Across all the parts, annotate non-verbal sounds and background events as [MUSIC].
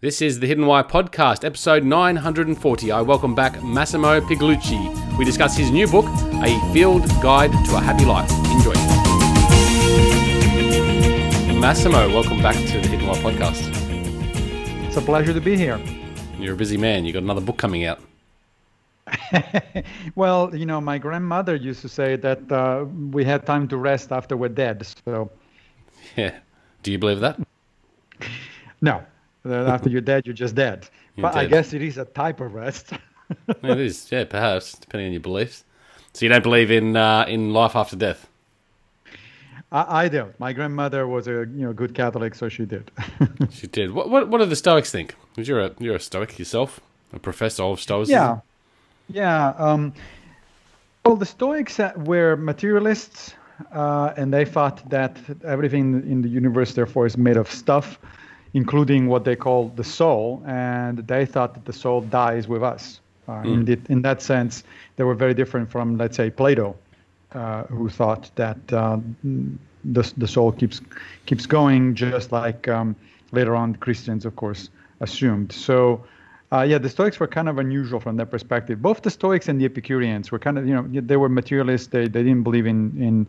This is the Hidden Why podcast, episode 940. I welcome back Massimo Pigliucci. We discuss his new book, A Field Guide to a Happy Life. Enjoy. Massimo, welcome back to the Hidden Why podcast. It's a pleasure to be here. You're a busy man. You got another book coming out. [LAUGHS] well, you know, my grandmother used to say that uh, we had time to rest after we're dead. So, yeah. Do you believe that? No, after you're dead, you're just dead. [LAUGHS] You're but I guess it is a type of rest. [LAUGHS] it is, yeah, perhaps, depending on your beliefs. So you don't believe in uh, in life after death? I, I don't. My grandmother was a you know good Catholic, so she did. [LAUGHS] She did. What what, what do the Stoics think? 'Cause you're a you're a Stoic yourself, a professor of Stoicism. yeah, yeah. Um, well, the Stoics uh, were materialists, uh, and they thought that everything in the universe, therefore, is made of stuff, including what they call the soul, and they thought that the soul dies with us. Uh, in, the, in that sense, they were very different from, let's say, Plato, uh, who thought that uh, the, the soul keeps keeps going, just like um, later on Christians, of course, assumed. So, uh, yeah, the Stoics were kind of unusual from that perspective. Both the Stoics and the Epicureans were kind of, you know, they were materialists. They, they didn't believe in in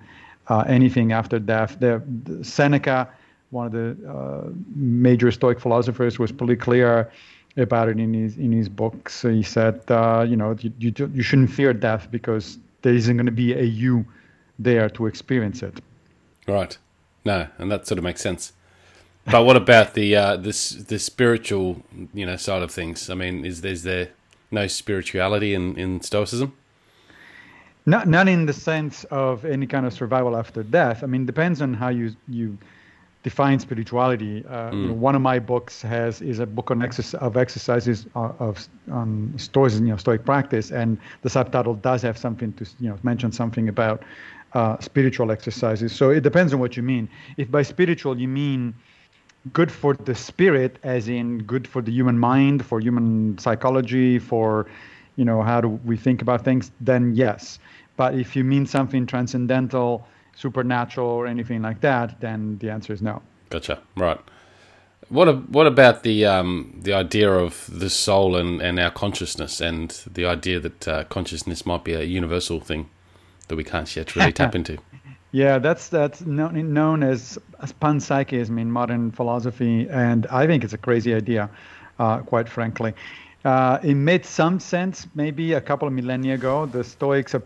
uh, anything after death. The, the Seneca, one of the uh, major Stoic philosophers, was pretty clear about it in his in his books. He said, uh, you know, you, you you shouldn't fear death because there isn't going to be a you there to experience it. Right. No, and that sort of makes sense. But what about the uh, this the spiritual you know side of things? I mean, is is there no spirituality in, in Stoicism? Not not in the sense of any kind of survival after death. I mean, depends on how you you define spirituality. Uh, you know, one of my books has is a book on exercise, of exercises of, of on stoicism, you know, stoic practice, and the subtitle does have something to you know mention something about uh, spiritual exercises. So it depends on what you mean. If by spiritual you mean good for the spirit, as in good for the human mind, for human psychology, for you know how do we think about things, then yes. But if you mean something transcendental, supernatural, or anything like that, then the answer is no. Gotcha. Right. What a, what about the um, the idea of the soul and, and our consciousness, and the idea that uh, consciousness might be a universal thing that we can't yet really tap into? [LAUGHS] Yeah, that's that's known, known as, as panpsychism in modern philosophy, and I think it's a crazy idea, uh, quite frankly. Uh, it made some sense maybe a couple of millennia ago. The Stoics, uh,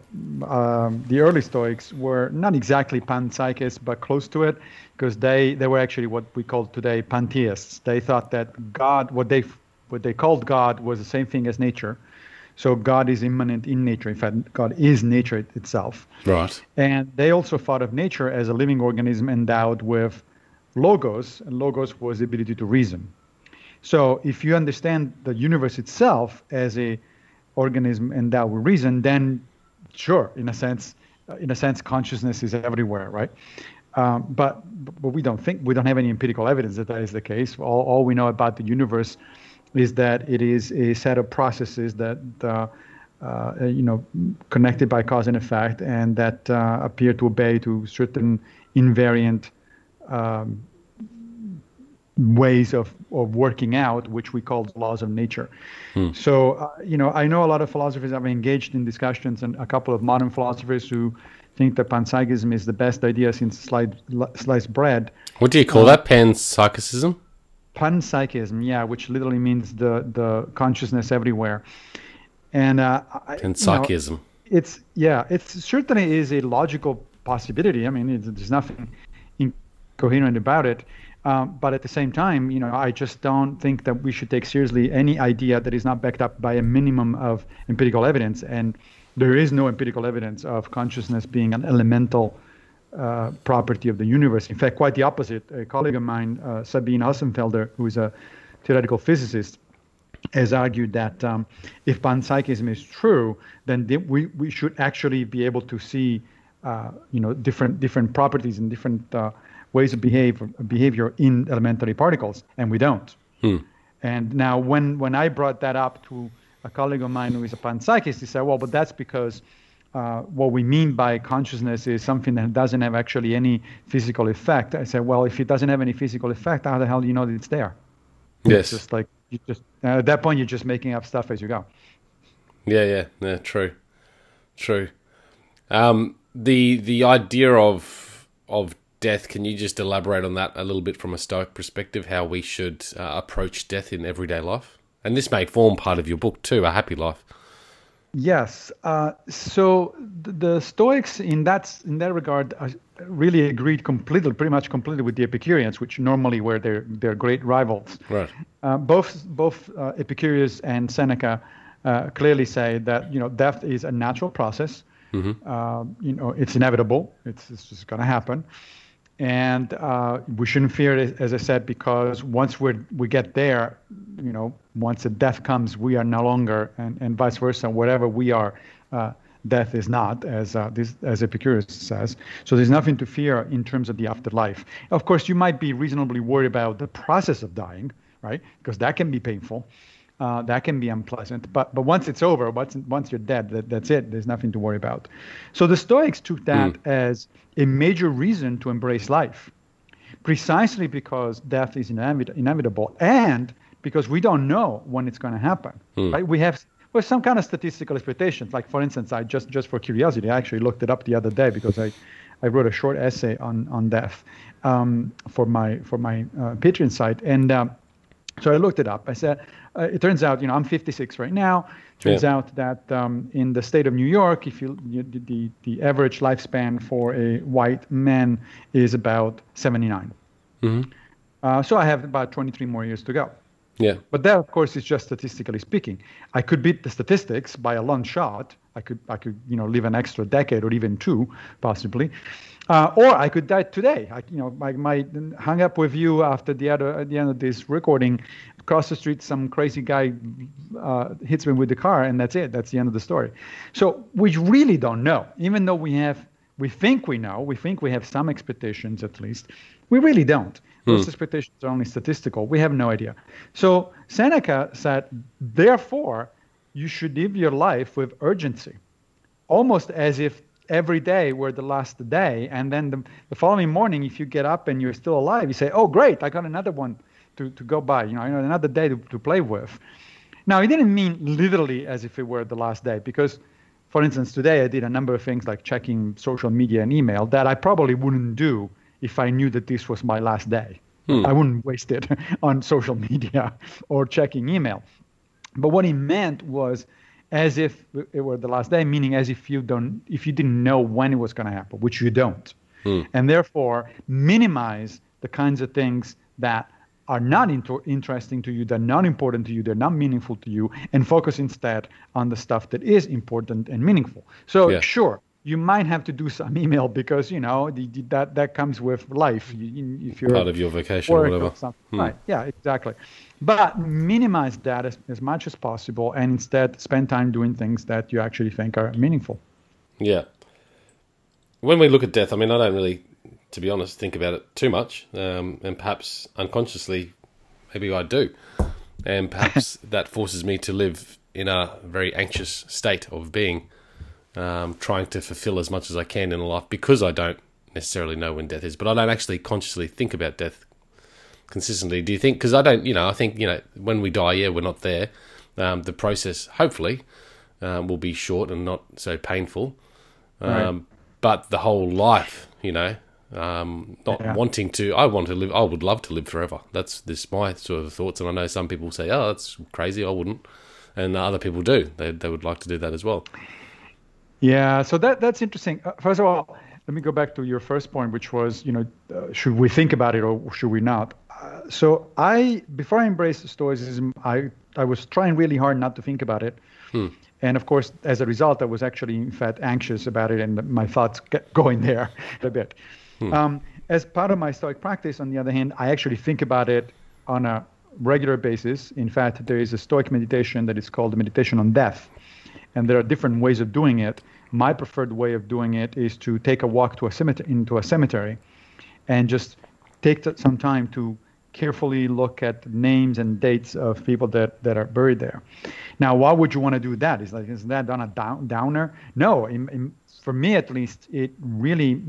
um, the early Stoics, were not exactly panpsychists, but close to it, because they, they were actually what we call today pantheists. They thought that God, what they what they called God, was the same thing as nature. So God is immanent in nature. In fact, God is nature itself. Right. And they also thought of nature as a living organism endowed with logos, and logos was the ability to reason. So if you understand the universe itself as a organism endowed with reason, then sure, in a sense, in a sense, consciousness is everywhere, right? Um, but but we don't think we don't have any empirical evidence that that is the case. All, all we know about the universe is that it is a set of processes that uh, uh, you know connected by cause and effect, and that uh, appear to obey to certain invariant um, ways of, of working out, which we call the laws of nature. So, uh, you know, I know a lot of philosophers have engaged in discussions, and a couple of modern philosophers who think that panpsychism is the best idea since sliced, sliced bread. What do you call that? Panpsychism? Panpsychism, yeah, which literally means the, the consciousness everywhere. And uh, I- you know, Panpsychism. it's yeah, it certainly is a logical possibility. I mean, it's, there's nothing incoherent about it. Um, but at the same time, you know, I just don't think that we should take seriously any idea that is not backed up by a minimum of empirical evidence. And there is no empirical evidence of consciousness being an elemental uh, property of the universe. In fact, quite the opposite. A colleague of mine, uh, Sabine Hossenfelder, who is a theoretical physicist, has argued that um, if panpsychism is true, then th- we, we should actually be able to see, uh, you know, different different properties and different uh, ways of behave behavior in elementary particles, and we don't. And now, when when I brought that up to a colleague of mine who is a panpsychist, he said, "Well, but that's because." Uh, what we mean by consciousness is something that doesn't have actually any physical effect. I said, well, if it doesn't have any physical effect, how the hell do you know that it's there? Yes. It's just like you just at that point you're just making up stuff as you go. Yeah, yeah, yeah. True, true. Um, the the idea of of death. Can you just elaborate on that a little bit from a Stoic perspective? How we should uh, approach death in everyday life, and this may form part of your book too, A Happy Life. Yes. Uh, so the, Stoics, in that in that regard, uh, really agreed completely, pretty much completely with the Epicureans, which normally were their their great rivals. Right. Uh, both both uh, Epicurus and Seneca uh, clearly say that you know death is a natural process. Mm-hmm. you know, it's inevitable. It's it's just going to happen, and uh, we shouldn't fear it, as I said, because once we we get there, you know, once the death comes, we are no longer, and, and vice versa. Whatever we are, uh, death is not, as uh, this as Epicurus says. So there's nothing to fear in terms of the afterlife. Of course, you might be reasonably worried about the process of dying, right? Because that can be painful. Uh, that can be unpleasant, but but once it's over, once once you're dead, that, that's it. There's nothing to worry about. So the Stoics took that as a major reason to embrace life, precisely because death is inevit- inevitable and because we don't know when it's going to happen. Right? We have well some kind of statistical expectations. Like for instance, I just just for curiosity, I actually looked it up the other day because I I wrote a short essay on on death um, for my for my uh, Patreon site and. Um, so I looked it up. I said, uh, it turns out, you know, I'm 56 right now. Turns Yeah. out that um, in the state of New York, if you, you the, the average lifespan for a white man is about 79. Mm-hmm. Uh, so I have about 23 more years to go. Yeah. But that, of course, is just statistically speaking. I could beat the statistics by a long shot. I could, I could, you know, live an extra decade or even two, possibly, uh, or I could die today. I, you know, I might hang up with you after the other, at the end of this recording. Across the street, some crazy guy uh, hits me with the car, and that's it. That's the end of the story. So we really don't know, even though we have, we think we know, we think we have some expectations at least. We really don't. Those expectations are only statistical. We have no idea. So Seneca said, therefore, you should live your life with urgency, almost as if every day were the last day. And then the, the following morning, if you get up and you're still alive, you say, oh, great, I got another one to, to go by, you know, another day to, to play with. Now, he didn't mean literally as if it were the last day, because, for instance, today I did a number of things like checking social media and email that I probably wouldn't do if I knew that this was my last day. Hmm. I wouldn't waste it [LAUGHS] on social media or checking email. But what he meant was as if it were the last day, meaning as if you don't, if you didn't know when it was going to happen, which you don't, hmm. and therefore minimize the kinds of things that are not inter- interesting to you, they're not important to you, they're not meaningful to you, and focus instead on the stuff that is important and meaningful. So Yeah. sure, you might have to do some email because you know the, the, that that comes with life. You, if you're Part of your vacation or whatever. something. Right. Yeah, exactly. But minimize that as, as much as possible and instead spend time doing things that you actually think are meaningful. Yeah. When we look at death, I mean, I don't really, to be honest, think about it too much, um, and perhaps unconsciously, maybe I do, and perhaps [LAUGHS] that forces me to live in a very anxious state of being, um, trying to fulfill as much as I can in life because I don't necessarily know when death is, but I don't actually consciously think about death consistently. Do you think? Because I don't, you know, I think you know when we die, yeah, we're not there. Um, the process, hopefully, um, will be short and not so painful. Um, Right. But the whole life, you know, um, not Yeah. wanting to. I want to live. I would love to live forever. That's this my sort of thoughts. And I know some people say, "Oh, that's crazy." I wouldn't, and other people do. They they would like to do that as well. Yeah, so that that's interesting. Uh, first of all, let me go back to your first point, which was, you know, uh, should we think about it or should we not? Uh, so I, before I embraced Stoicism, I I was trying really hard not to think about it, and of course, as a result, I was actually in fact anxious about it, and my thoughts kept going there [LAUGHS] a bit. Um, as part of my Stoic practice, on the other hand, I actually think about it on a regular basis. In fact, there is a Stoic meditation that is called the meditation on death and there are different ways of doing it. My preferred way of doing it is to take a walk to a cemetery, into a cemetery, and just take some time to carefully look at names and dates of people that, that are buried there. Now, why would you want to do that? Is like is that on a down, downer? No, in, in, for me at least, it really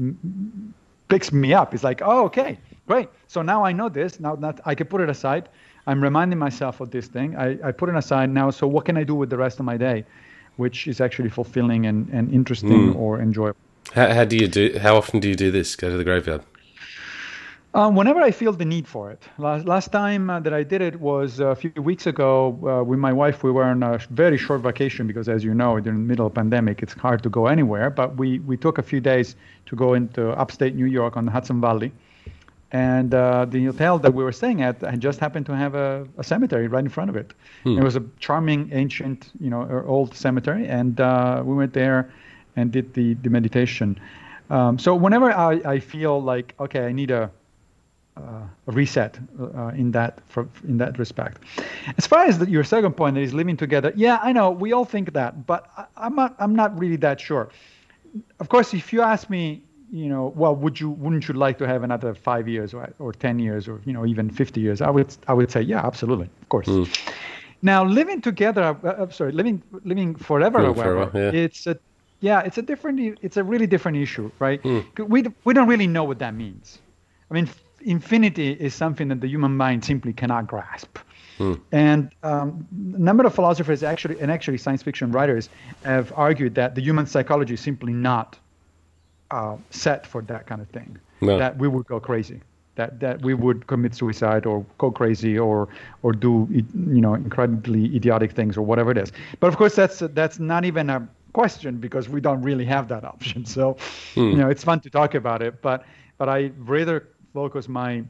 picks me up. It's like, oh, okay, great. So now I know this. Now that I can put it aside, I'm reminding myself of this thing. I, I put it aside now. So what can I do with the rest of my day, which is actually fulfilling and, and interesting mm. or enjoyable? How, how do you do? How often do you do this? Go to the graveyard. Um, whenever I feel the need for it. Last, last time uh, that I did it was a few weeks ago uh, with my wife. We were on a very short vacation because, as you know, during the middle of pandemic, it's hard to go anywhere. But we, we took a few days to go into upstate New York on the Hudson Valley. And uh, the hotel that we were staying at just happened to have a, a cemetery right in front of it. Hmm. It was a charming, ancient, you know, old cemetery. And uh, we went there and did the, the meditation. Um, so whenever I, I feel like, okay, I need a uh, reset uh, in that for, in that respect. As far as the, your second point is living together, yeah, I know we all think that, but I, am not I'm not really that sure. Of course, if you ask me, you know, well, would you wouldn't you like to have another five years or, or ten years or you know even fifty years? I would I would say yeah, absolutely, of course. Mm. Now, living together, uh, uh sorry, living living forever, however, forever, yeah. it's a yeah, it's a different, it's a really different issue, right? Mm. We we don't really know what that means. I mean, infinity is something that the human mind simply cannot grasp. Hmm. And um, a number of philosophers actually, and actually science fiction writers, have argued that the human psychology is simply not uh, set for that kind of thing. No. That we would go crazy. That that we would commit suicide or go crazy or or do you know incredibly idiotic things or whatever it is. But of course, that's that's not even a question because we don't really have that option. [LAUGHS] So hmm. you know, it's fun to talk about it, but but I rather focus my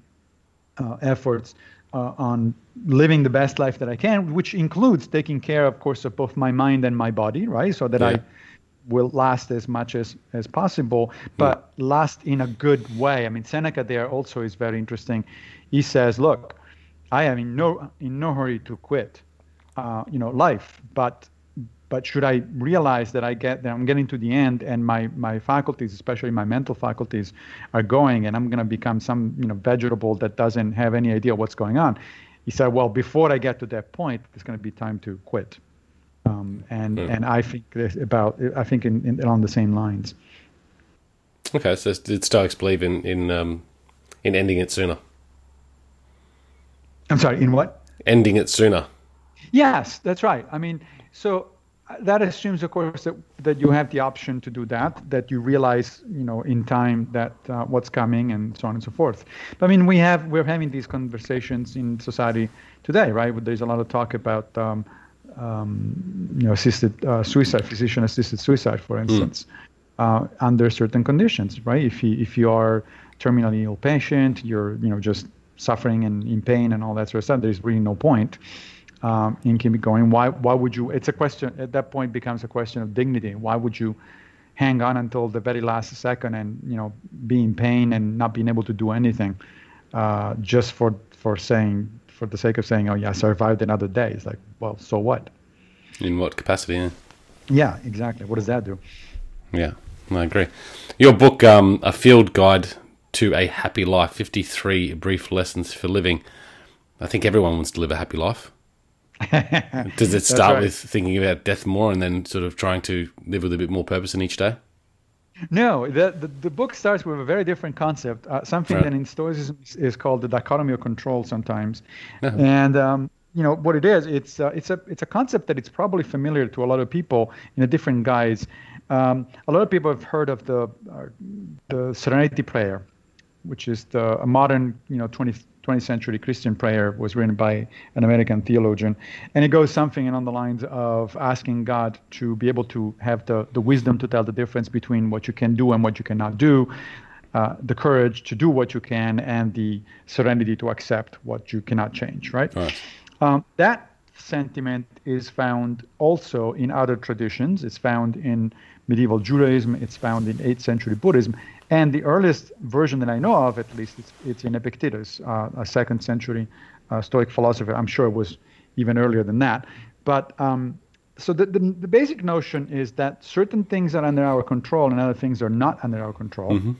uh, efforts uh, on living the best life that I can, which includes taking care, of course, of both my mind and my body, right? So that yeah. I will last as much as, as possible, but yeah. last in a good way. I mean, Seneca there also is very interesting. He says, look, I am in no, in no hurry to quit, uh, you know, life, but but should I realize that I get that I'm getting to the end and my my faculties, especially my mental faculties, are going, and I'm going to become some you know vegetable that doesn't have any idea what's going on, he said, well, before I get to that point, it's going to be time to quit. Um, and mm. and I think about I think in, in, along the same lines. Okay, so did Stoics believe in in um, in ending it sooner? I'm sorry, in what? Ending it sooner. Yes, that's right. I mean, so that assumes, of course, that, that you have the option to do that, that you realize, you know, in time that uh, what's coming and so on and so forth. But, I mean, we have we're having these conversations in society today, right? There's a lot of talk about, um, um, you know, assisted uh, suicide, physician-assisted suicide, for hmm. instance, mm. uh, under certain conditions, right? If you if you are terminally ill patient, you're you know just suffering and in pain and all that sort of stuff. There's really no point um, in keeping going. Why why would you? It's a question at that point becomes a question of dignity. Why would you hang on until the very last second and you know be in pain and not being able to do anything uh, just for for saying for the sake of saying oh yeah I survived another day. It's like well so what? In what capacity? Yeah. Yeah, exactly. What does that do? Yeah, I agree. Your book, um, A Field Guide to a Happy Life 53 Brief Lessons for Living. I think everyone wants to live a happy life. [LAUGHS] Does it start right. with thinking about death more and then sort of trying to live with a bit more purpose in each day? No, the, the, the book starts with a very different concept, uh, something right. that in Stoicism is, is, called the dichotomy of control sometimes. Uh-huh. And um, you know what it is? It's uh, it's a it's a concept that it's probably familiar to a lot of people in a different guise. Um, a lot of people have heard of the uh, the Serenity Prayer, which is the, a modern you know 20th 20th century Christian prayer was written by an American theologian. And it goes something along the lines of asking God to be able to have the, the wisdom to tell the difference between what you can do and what you cannot do, uh, the courage to do what you can, and the serenity to accept what you cannot change, right? right. Um, that sentiment is found also in other traditions. It's found in medieval Judaism, it's found in 8th century Buddhism, and the earliest version that I know of, at least, it's, it's in Epictetus, uh, a second century uh, Stoic philosopher. I'm sure it was even earlier than that. But um, so the, the, the, basic notion is that certain things are under our control and other things are not under our control. Mm-hmm.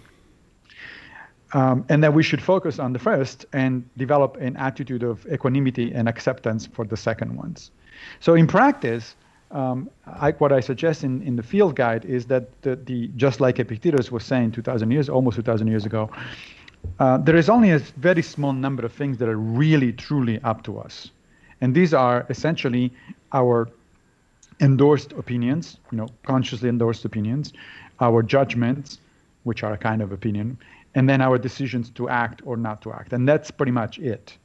Um, and that we should focus on the first and develop an attitude of equanimity and acceptance for the second ones. So in practice, um, I, what I suggest in, in the field guide is that the, the just like Epictetus was saying 2,000 years, almost 2,000 years ago, uh, there is only a very small number of things that are really, truly up to us. And these are essentially our endorsed opinions, you know, consciously endorsed opinions, our judgments, which are a kind of opinion, and then our decisions to act or not to act. And that's pretty much it.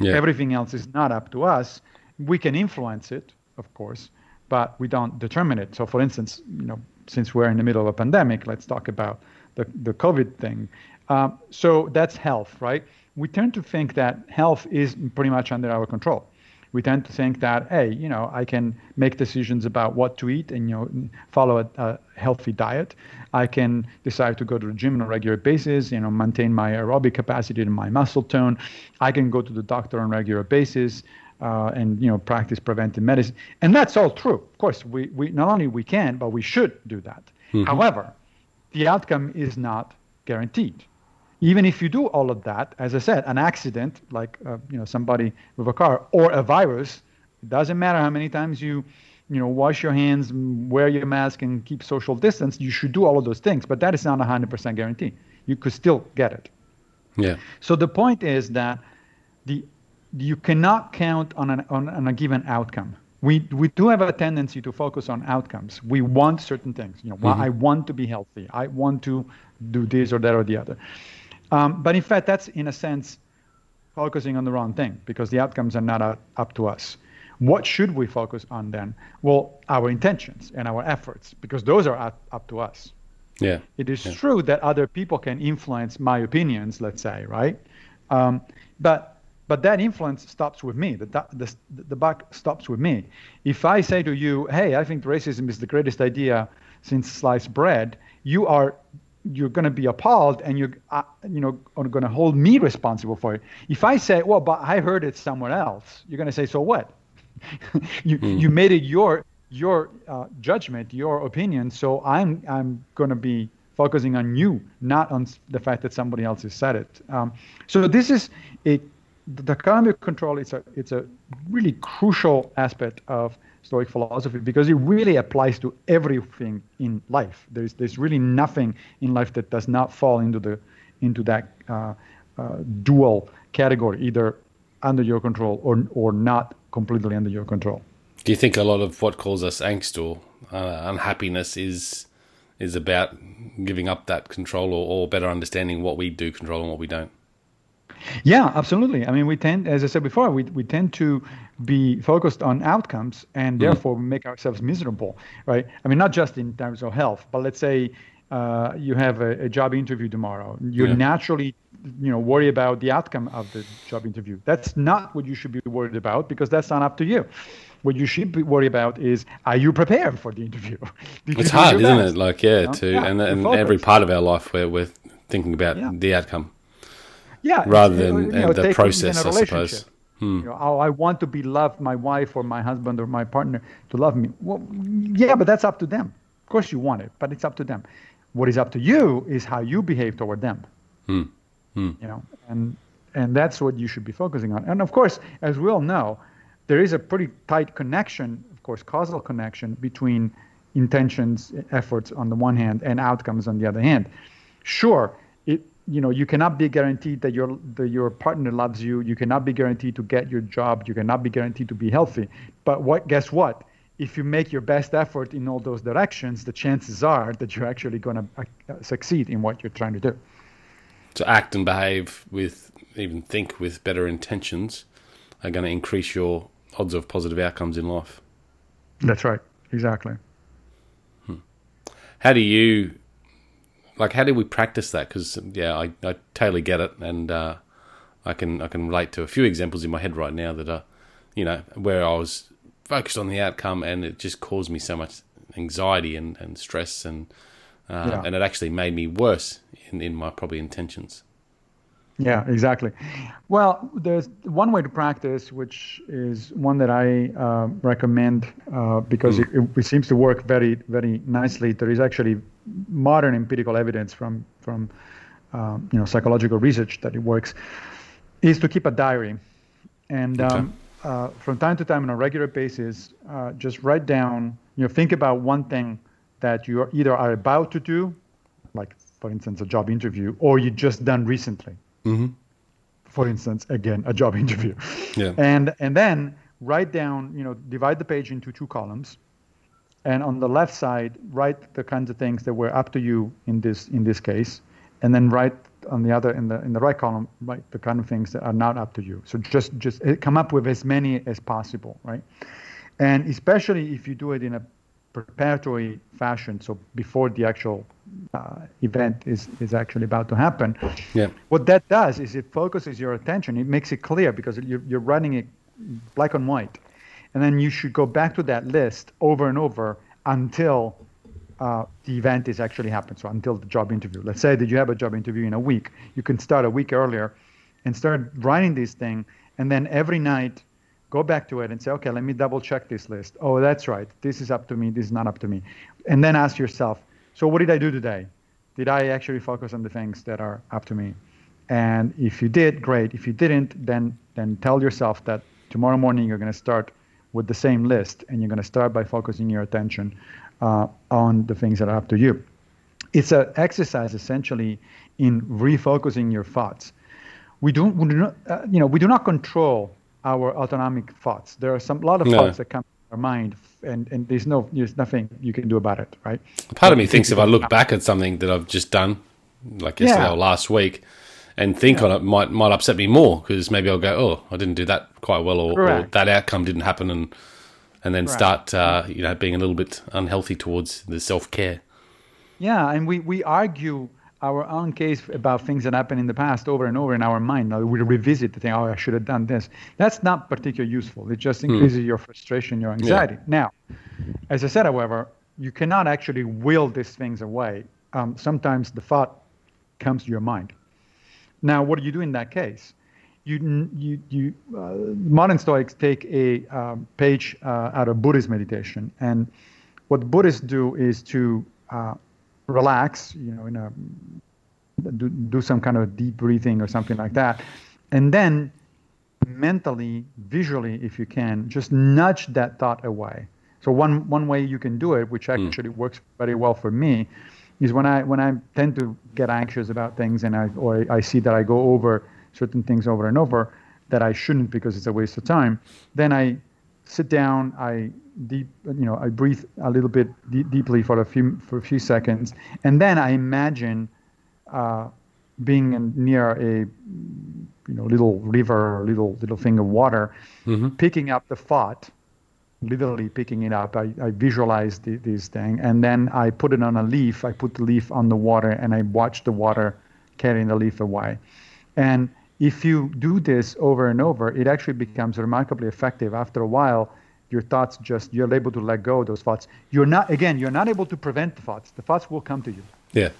Yeah. Everything else is not up to us. We can influence it, of course, but we don't determine it. So, for instance, you know, since we're in the middle of a pandemic, let's talk about the, the COVID thing. Um, so that's health, right? We tend to think that health is pretty much under our control. We tend to think that, hey, you know, I can make decisions about what to eat and you know follow a, a healthy diet. I can decide to go to the gym on a regular basis, you know, maintain my aerobic capacity and my muscle tone. I can go to the doctor on a regular basis. Uh, and you know practice preventive medicine and that's all true of course we, we not only we can but we should do that mm-hmm. however the outcome is not guaranteed even if you do all of that, as I said, an accident like uh, you know somebody with a car or a virus, it doesn't matter how many times you you know wash your hands, wear your mask, and keep social distance. You should do all of those things, but that is not a hundred percent guarantee. You could still get it. Yeah. So the point is that the you cannot count on, an, on, on a given outcome. We, we do have a tendency to focus on outcomes. We want certain things. You know, mm-hmm. I want to be healthy. I want to do this or that or the other. Um, but in fact, that's in a sense focusing on the wrong thing because the outcomes are not uh, up to us. What should we focus on then? Well, our intentions and our efforts because those are up, up to us. Yeah. It is yeah. true that other people can influence my opinions, let's say, right? Um, but but that influence stops with me. The, the, the buck stops with me. If I say to you, hey, I think racism is the greatest idea since sliced bread, you are you're going to be appalled and you're uh, you know going to hold me responsible for it if i say well but i heard it somewhere else you're going to say so what [LAUGHS] you mm. you made it your your uh, judgment your opinion so i'm i'm going to be focusing on you not on the fact that somebody else has said it um, so this is a the of control it's a it's a really crucial aspect of Stoic philosophy because it really applies to everything in life. There's there's really nothing in life that does not fall into the into that uh, uh, dual category, either under your control or or not completely under your control. Do you think a lot of what calls us angst or uh, unhappiness is is about giving up that control or, or better understanding what we do control and what we don't? Yeah, absolutely. I mean, we tend, as I said before, we, we tend to be focused on outcomes and mm-hmm. therefore we make ourselves miserable, right? I mean, not just in terms of health, but let's say uh, you have a, a, job interview tomorrow. You yeah. naturally, you know, worry about the outcome of the job interview. That's not what you should be worried about because that's not up to you. What you should be worried about is, are you prepared for the interview? [LAUGHS] it's hard, isn't it? Like, yeah, you know? to yeah, and, and every part of our life where we're thinking about yeah. the outcome. Yeah, rather than you know, the process, I suppose. Hmm. You know, oh, I want to be loved, my wife or my husband or my partner to love me. Well, yeah, but that's up to them. Of course, you want it, but it's up to them. What is up to you is how you behave toward them. Hmm. Hmm. You know, and and that's what you should be focusing on. And of course, as we all know, there is a pretty tight connection, of course, causal connection between intentions, efforts on the one hand, and outcomes on the other hand. Sure, it you know you cannot be guaranteed that your that your partner loves you. You cannot be guaranteed to get your job. You cannot be guaranteed to be healthy. But what guess what? If you make your best effort in all those directions the chances are that you're actually going to uh, succeed in what you're trying to do. To act and behave with even think with better intentions are going to increase your odds of positive outcomes in life. That's right. Exactly. Hmm. how do you like how do we practice that? Because yeah, I, I totally get it, and uh, I can I can relate to a few examples in my head right now that are, you know, where I was focused on the outcome, and it just caused me so much anxiety and, and stress, and uh, yeah. and it actually made me worse in, in my probably intentions. Yeah, exactly. Well, there's one way to practice, which is one that I uh, recommend uh, because mm. it, it, seems to work very, very nicely. There is actually modern empirical evidence from from um, you know psychological research that it works. Is to keep a diary, and okay. um, uh, from time to time on a regular basis, uh, just write down. You know, think about one thing that you either are about to do, like for instance a job interview, or you just done recently Mm-hmm. For instance, again, a job [LAUGHS] interview. Yeah. And and then write down, you know, divide the page into two columns, and on the left side write the kinds of things that were up to you in this in this case, and then write on the other in the in the right column write the kind of things that are not up to you. So just just eh, come up with as many as possible, right? And especially if you do it in a preparatory fashion, so before the actual uh, event is, is actually about to happen. Yeah. What that does is it focuses your attention. It makes it clear because you're, you're running it black and white. And then you should go back to that list over and over until uh, the event is actually happened. So until the job interview. Let's say that you have a job interview in a week. You can start a week earlier and start writing this thing. And then every night go back to it and say, okay, let me double check this list. Oh, that's right. This is up to me. This is not up to me. And then ask yourself, so what did I do today? Did I actually focus on the things that are up to me? And if you did, great. If you didn't, then then tell yourself that tomorrow morning you're going to start with the same list, and you're going to start by focusing your attention uh, on the things that are up to you. It's an exercise essentially in refocusing your thoughts. We do, we do not, uh, you know, we do not control our autonomic thoughts. There are some a lot of No. thoughts that come to our mind, and, and there's no there's nothing you can do about it, right? Part of me thinks if I look back at something that I've just done, like yesterday Yeah. or last week, and think on it, might might upset me more because maybe I'll go, oh, I didn't do that quite well, or, or that outcome didn't happen, and and then start, uh, you know, being a little bit unhealthy towards the self care. Yeah, and we, we argue our own case about things that happened in the past over and over in our mind. Now we revisit the thing, oh, I should have done this. That's not particularly useful. It just increases your frustration, your anxiety. Now, as I said, however, you cannot actually will these things away. Um, sometimes the thought comes to your mind. Now, what do you do in that case? You, you, you uh, modern Stoics take a um, page uh, out of Buddhist meditation, and what Buddhists do is to uh, relax, you know, in a do, do some kind of deep breathing or something like that, and then mentally, visually, if you can, just nudge that thought away. So one one way you can do it, which actually works very well for me, is when I when I tend to get anxious about things and I or I see that I go over certain things over and over that I shouldn't because it's a waste of time, then I sit down, I deep you know I breathe a little bit de- deeply for a few for a few seconds, and then I imagine uh, being in, near a you know little river or little little thing of water, picking up the thought literally picking it up. I, I visualize the, this thing and then I put it on a leaf. I put the leaf on the water and I watch the water carrying the leaf away. And if you do this over and over, it actually becomes remarkably effective. After a while, your thoughts just, you're able to let go of those thoughts. You're not, again, you're not able to prevent the thoughts. The thoughts will come to you, Yeah,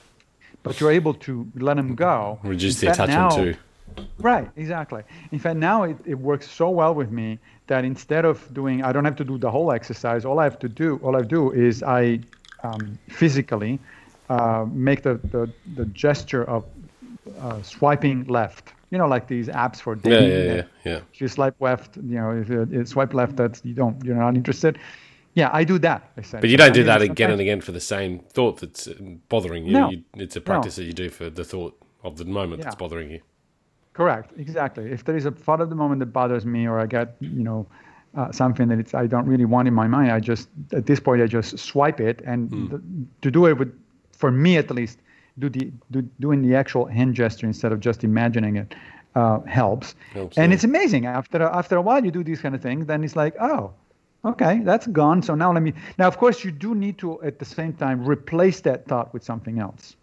but you're able to let them go. reduce the attachment now- too. Right, exactly. In fact, now it, it works so well with me that instead of doing, I don't have to do the whole exercise. All I have to do, all I do is I um, physically uh, make the, the, the gesture of uh, swiping left. You know, like these apps for Yeah, dating. yeah, yeah, that yeah. If you swipe left, you know, if you, you swipe left, that's you don't, you're not interested. Yeah, I do that. I But you don't do that again and again for the same thought that's uh, bothering you. No. you it's a practice that you do for the thought of the moment that's bothering you. Correct, exactly. If there is a thought at the moment that bothers me, or I get, you know, uh, something that it's, I don't really want in my mind, I just at this point I just swipe it, and the, to do it with, for me at least, do the do, doing the actual hand gesture instead of just imagining it uh, helps. Helps, and yeah. it's amazing. After a- after a while, you do these kind of things, then it's like, oh, okay, that's gone. So now let me. Now, of course, you do need to at the same time replace that thought with something else.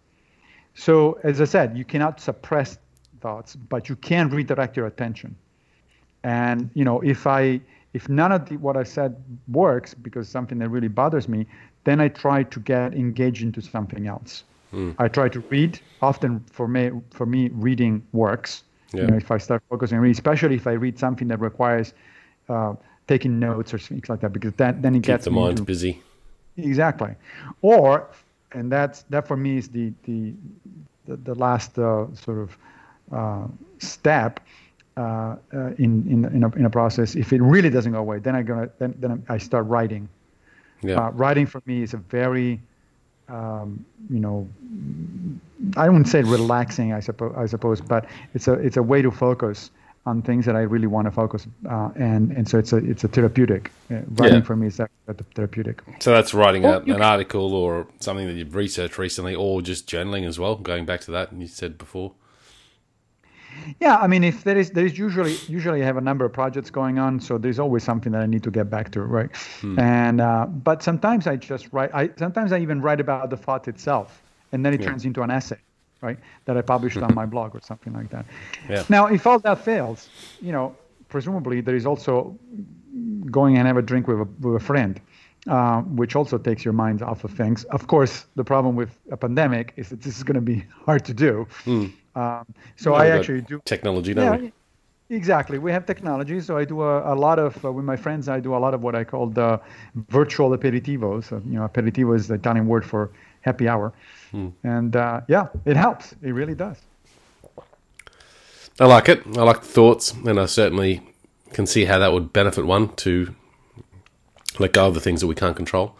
So, as I said, you cannot suppress thoughts, but you can redirect your attention. And you know, if I if none of the, what I said works because something that really bothers me, then I try to get engaged into something else. I try to read. Often for me, for me, reading works. Yeah. You know, if I start focusing on reading, especially if I read something that requires uh, taking notes or things like that, because that then it Keep gets the mind into- busy. Exactly, or and that's that for me is the the the, the last uh, sort of step uh, uh, in in in a, in a process. If it really doesn't go away, then I gonna then then I start writing. Yeah. Uh, writing for me is a very um, you know I wouldn't say relaxing, I suppose, I suppose, but it's a it's a way to focus on things that I really want to focus, uh, and and so it's a it's a therapeutic. Uh, writing Yeah. for me is a, a therapeutic. So that's writing Well, a, an can- article or something that you've researched recently, or just journaling as well. Going back to that, you said before. Yeah, I mean, if there is there is usually usually I have a number of projects going on, so there's always something that I need to get back to, right? And uh, but sometimes I just write. I sometimes I even write about the thought itself, and then it Yeah. turns into an essay, right? That I published on [LAUGHS] my blog or something like that. Yeah. Now, if all that fails, you know, presumably there is also going and have a drink with a, with a friend, uh, which also takes your mind off of things. Of course, the problem with a pandemic is that this is going to be [LAUGHS] hard to do. Um, so I actually do. technology, don't? Yeah, exactly. We have technology, so I do a, a lot of uh, with my friends. I do a lot of what I call the virtual aperitivos. So, you know, aperitivo is the Italian word for happy hour, Hmm. and uh, yeah, it helps. It really does. I like it. I like the thoughts, and I certainly can see how that would benefit one to let go of the things that we can't control,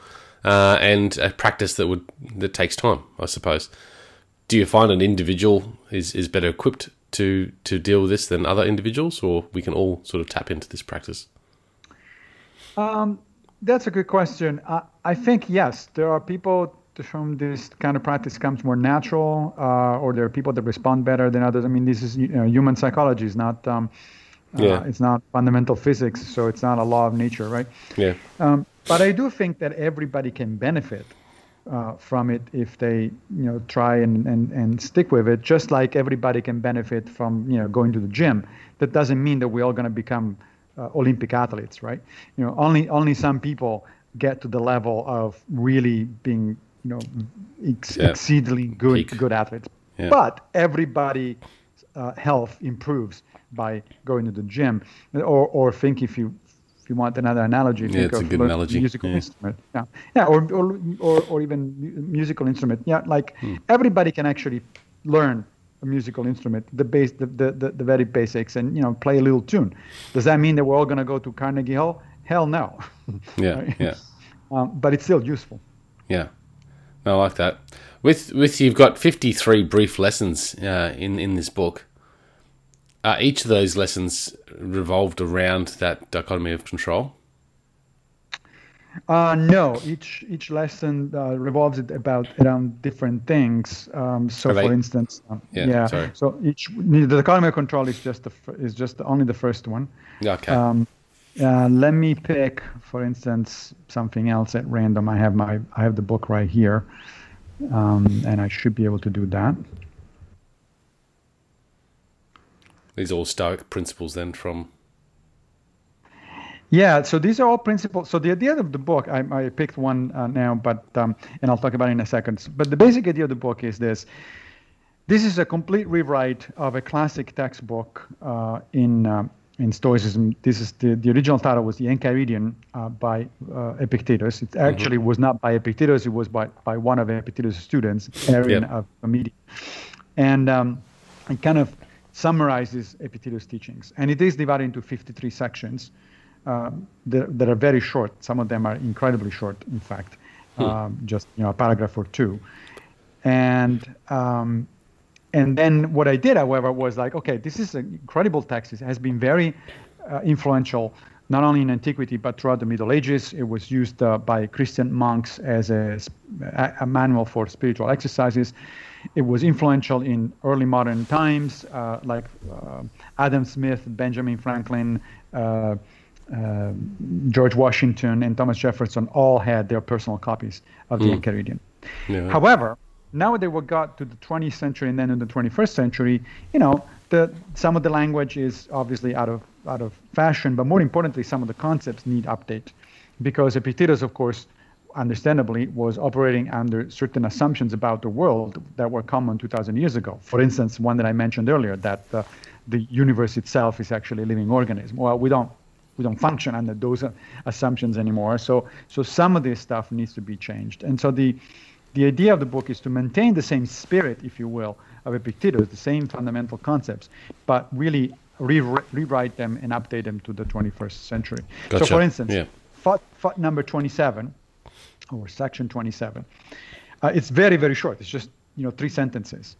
uh, and a practice that would that takes time, I suppose. Do you find an individual is, is better equipped to to deal with this than other individuals, or we can all sort of tap into this practice? That's a good question. I, I think yes, there are people to whom this kind of practice comes more natural, uh, or there are people that respond better than others. I mean, this is you know, human psychology. It's not. Um, Yeah. uh, it's not fundamental physics, so it's not a law of nature, right? Yeah, Um, but I do think that everybody can benefit uh, from it if they, you know, try and, and, and stick with it. Just like everybody can benefit from, you know, going to the gym. That doesn't mean that we're all going to become uh, Olympic athletes, right? You know, only only some people get to the level of really being, you know, ex- Yeah. exceedingly good Peak. good athletes. Yeah. But everybody uh, health improves by going to the gym, or or think if you if you want another analogy, think it's a good analogy, Musical yeah. instrument, yeah, yeah, or or or, or even musical instrument, yeah. Like Hmm. everybody can actually learn a musical instrument, the base, the, the the the very basics, and you know play a little tune. Does that mean that we're all going to go to Carnegie Hall? Hell no. [LAUGHS] yeah, yeah. [LAUGHS] Um, but it's still useful. Yeah, no, I like that. With with you've got fifty three brief lessons uh, in in this book. Uh, each of those lessons revolved around that dichotomy of control. Uh, no, each each lesson uh, revolves it about around different things. Um, so, Are they- for instance, um, Yeah, yeah. sorry. So each dichotomy of control is just the is just only the first one. Okay. Um, uh, let me pick, for instance, something else at random. I have my I have the book right here, um, and I should be able to do that. These are all Stoic principles then from Yeah, so these are all principles. So the idea of the book, I, I picked one uh, now, but um, and I'll talk about it in a second. But the basic idea of the book is this: this is a complete rewrite of a classic textbook uh, in uh, in Stoicism. This is the, the original title was the Enchiridion uh, by uh, Epictetus. It actually was not by Epictetus; it was by by one of Epictetus' students, Arrian Yep. of Amidi, and um, it kind of summarizes Epictetus' teachings, and it is divided into 53 sections um, that, that are very short. Some of them are incredibly short, in fact, um, just you know a paragraph or two. And um, and then what I did, however, was like, okay, this is an incredible text. It has been very uh, influential, not only in antiquity but throughout the Middle Ages. It was used uh, by Christian monks as a, a manual for spiritual exercises. It was influential in early modern times, uh, like uh, Adam Smith, Benjamin Franklin, uh, uh, George Washington, and Thomas Jefferson all had their personal copies of the Enchiridion. Yeah. However, now that we got to the 20th century and then in the 21st century, you know, the some of the language is obviously out of out of fashion, but more importantly, some of the concepts need update, because Epictetus, of course, understandably, was operating under certain assumptions about the world that were common 2,000 years ago. For instance, one that I mentioned earlier, that uh, the universe itself is actually a living organism. Well, we don't we don't function under those uh, assumptions anymore. So so some of this stuff needs to be changed. And so the the idea of the book is to maintain the same spirit, if you will, of Epictetus, the same fundamental concepts, but really re- rewrite them and update them to the 21st century. So, for instance, Yeah. thought, thought number 27, or section 27, uh, it's very, very short. It's just you know, three sentences.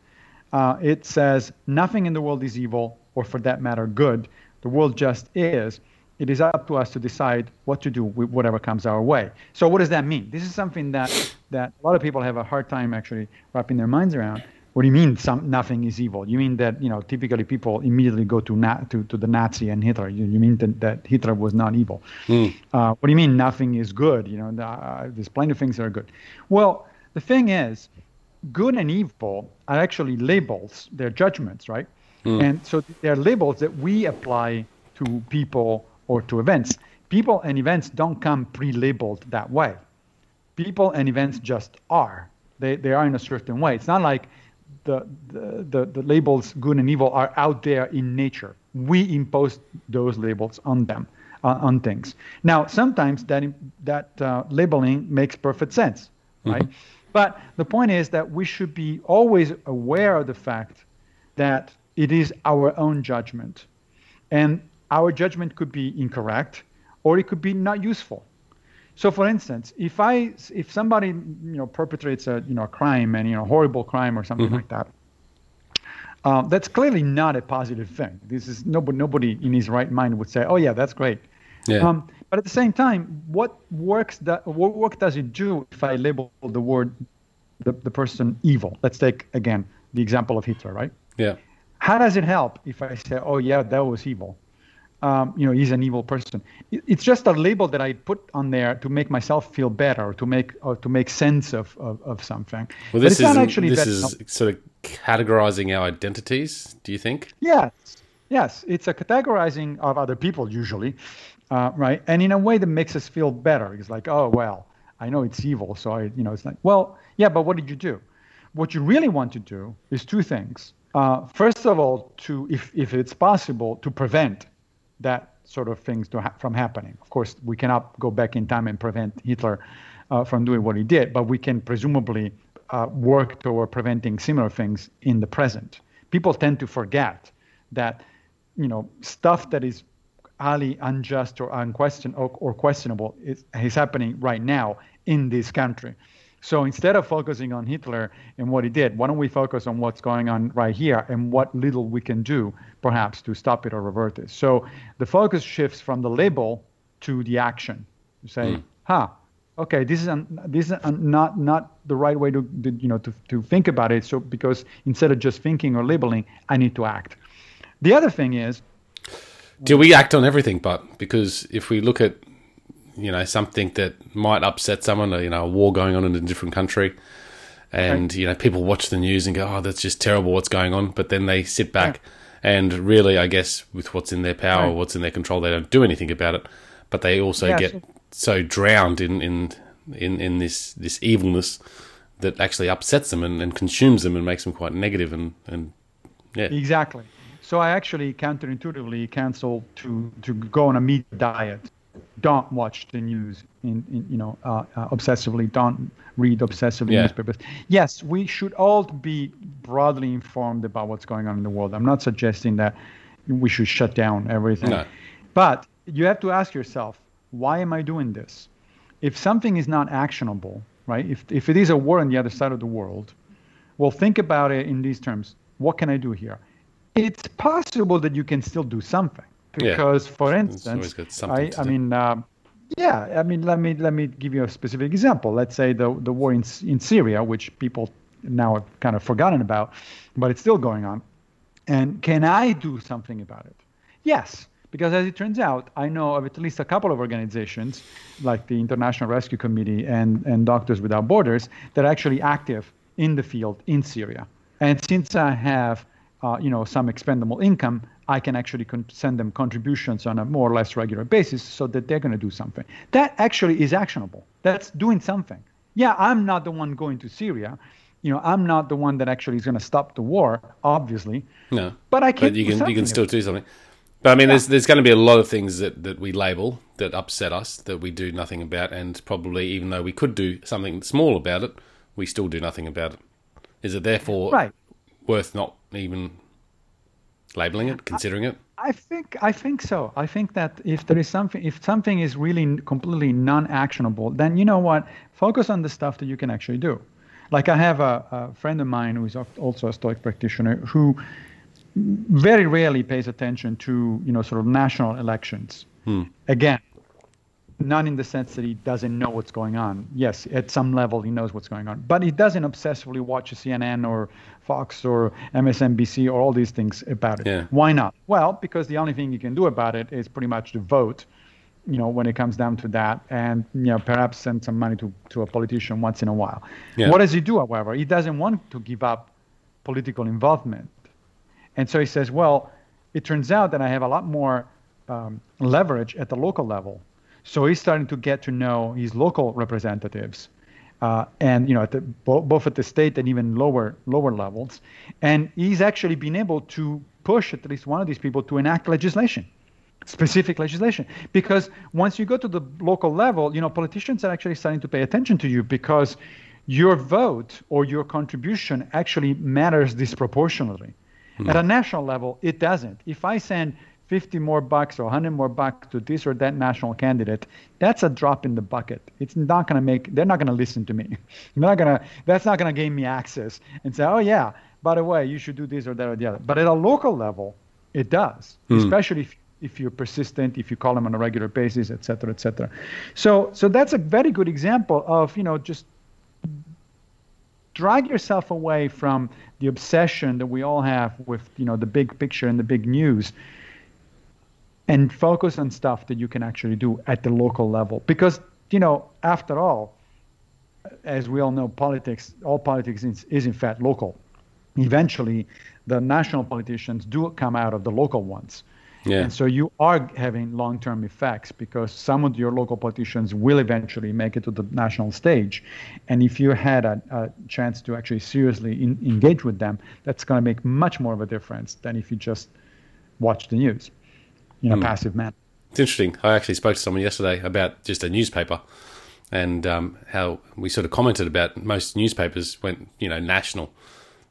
Uh, it says, Nothing in the world is evil, or for that matter, good. The world just is. It is up to us to decide what to do with whatever comes our way. So, what does that mean? This is something that, that a lot of people have a hard time actually wrapping their minds around. What do you mean some, nothing is evil? You mean that you know typically people immediately go to na- to, to the Nazi and Hitler? You, you mean that, that Hitler was not evil? Mm. Uh, what do you mean nothing is good? You know, uh, there's plenty of things that are good. Well, the thing is, good and evil are actually labels. They're judgments, right? Mm. And so they're labels that we apply to people or to events. People and events don't come pre-labeled that way. People and events just are. They, they are in a certain way. It's not like the, the, the, labels good and evil are out there in nature. We impose those labels on them, uh, on things. Now, sometimes that, that uh, labeling makes perfect sense, mm-hmm. right? But the point is that we should be always aware of the fact that it is our own judgment. And our judgment could be incorrect or it could be not useful. So, for instance, if I if somebody you know perpetrates a you know a crime and you know horrible crime or something mm-hmm. like that, um, that's clearly not a positive thing. This is nobody nobody in his right mind would say, oh yeah, that's great. Yeah. Um, but at the same time, what works that what work does it do if I label the word the, the person evil? Let's take again the example of Hitler, right? Yeah. How does it help if I say, oh yeah, that was evil? Um, you know, he's an evil person. It's just a label that I put on there to make myself feel better, or to make or to make sense of, of, of something. Well, this is actually this is sort of categorizing our identities. Do you think? Yes, yes. It's a categorizing of other people usually, uh, right? And in a way that makes us feel better. It's like, oh well, I know it's evil, so I, you know, it's like, well, yeah, but what did you do? What you really want to do is two things. Uh, first of all, to if if it's possible, to prevent that sort of things ha- from happening. Of course, we cannot go back in time and prevent Hitler uh, from doing what he did, but we can presumably uh, work toward preventing similar things in the present. People tend to forget that, you know, stuff that is highly unjust or unquestion or, or questionable is, is happening right now in this country. So instead of focusing on Hitler and what he did, why don't we focus on what's going on right here and what little we can do, perhaps, to stop it or revert it? So the focus shifts from the label to the action. You say, mm. huh, okay, this is un, this is un, not not the right way to, to you know to, to think about it. So because instead of just thinking or labeling, I need to act. The other thing is, do we act on everything? But because if we look at you know something that might upset someone, you know, a war going on in a different country, and right. you know people watch the news and go, "Oh, that's just terrible. What's going on?" But then they sit back, yeah. and really, I guess, with what's in their power, right. what's in their control, they don't do anything about it. But they also yeah, get sure. so drowned in in in in this this evilness that actually upsets them and, and consumes them and makes them quite negative and and yeah exactly. So I actually counterintuitively cancel to to go on a meat diet don't watch the news in, in you know uh, uh, obsessively. Don't read obsessively yeah. newspapers. Yes we should all be broadly informed about what's going on in the world. I'm not suggesting that we should shut down everything. No. but you have to ask yourself why am i doing this? If something is not actionable right if, if it is a war on the other side of the world well think about it in these terms. What can i do here? It's possible that you can still do something because yeah. for instance i, I mean uh, yeah i mean let me let me give you a specific example. Let's say the the war in, in syria which people now have kind of forgotten about but it's still going on. And can i do something about it? Yes because as it turns out i know of at least a couple of organizations like the international rescue committee and and doctors without borders that are actually active in the field in syria. And since i have uh, you know some expendable income I can actually con- send them contributions on a more or less regular basis so that they're going to do something. That actually is actionable. That's doing something. Yeah, I'm not the one going to Syria. You know, I'm not the one that actually is going to stop the war, obviously. No. But I can. But you can you can still do something. But I mean, yeah. there's there's going to be a lot of things that, that we label that upset us that we do nothing about, and probably even though we could do something small about it, we still do nothing about it. Is it therefore right. worth not even labeling it, considering it? I think I think so. I think that if there is something, if something is really completely non-actionable, then you know what? Focus on the stuff that you can actually do. Like I have a, a friend of mine who is also a Stoic practitioner who very rarely pays attention to you know sort of national elections. Hmm. Again, not in the sense that he doesn't know what's going on. Yes, at some level he knows what's going on, but he doesn't obsessively watch CNN or Fox or MSNBC or all these things about it. Yeah. Why not? Well, because the only thing you can do about it is pretty much to vote. You know, when it comes down to that, and you know, perhaps send some money to, to a politician once in a while. Yeah. What does he do, however? He doesn't want to give up political involvement, and so he says, "Well, it turns out that I have a lot more um, leverage at the local level." So he's starting to get to know his local representatives, uh, and you know, at the, both at the state and even lower lower levels, and he's actually been able to push at least one of these people to enact legislation, specific legislation. Because once you go to the local level, you know, politicians are actually starting to pay attention to you because your vote or your contribution actually matters disproportionately. Mm. At a national level, it doesn't. If I send 50 more bucks or 100 more bucks to this or that national candidate, that's a drop in the bucket. It's not going to make, they're not going to listen to me. [LAUGHS] they're not going to, that's not going to gain me access and say, oh, yeah, by the way, you should do this or that or the other. But at a local level, it does, mm. especially if, if you're persistent, if you call them on a regular basis, et cetera, et cetera. So, so that's a very good example of, you know, just drag yourself away from the obsession that we all have with, you know, the big picture and the big news and focus on stuff that you can actually do at the local level. Because, you know, after all, as we all know, politics, all politics is, is in fact local. Eventually, the national politicians do come out of the local ones. Yeah. And so you are having long term effects because some of your local politicians will eventually make it to the national stage. And if you had a, a chance to actually seriously in, engage with them, that's going to make much more of a difference than if you just watch the news in a mm. passive manner. It's interesting. I actually spoke to someone yesterday about just a newspaper and um, how we sort of commented about most newspapers went, you know, national,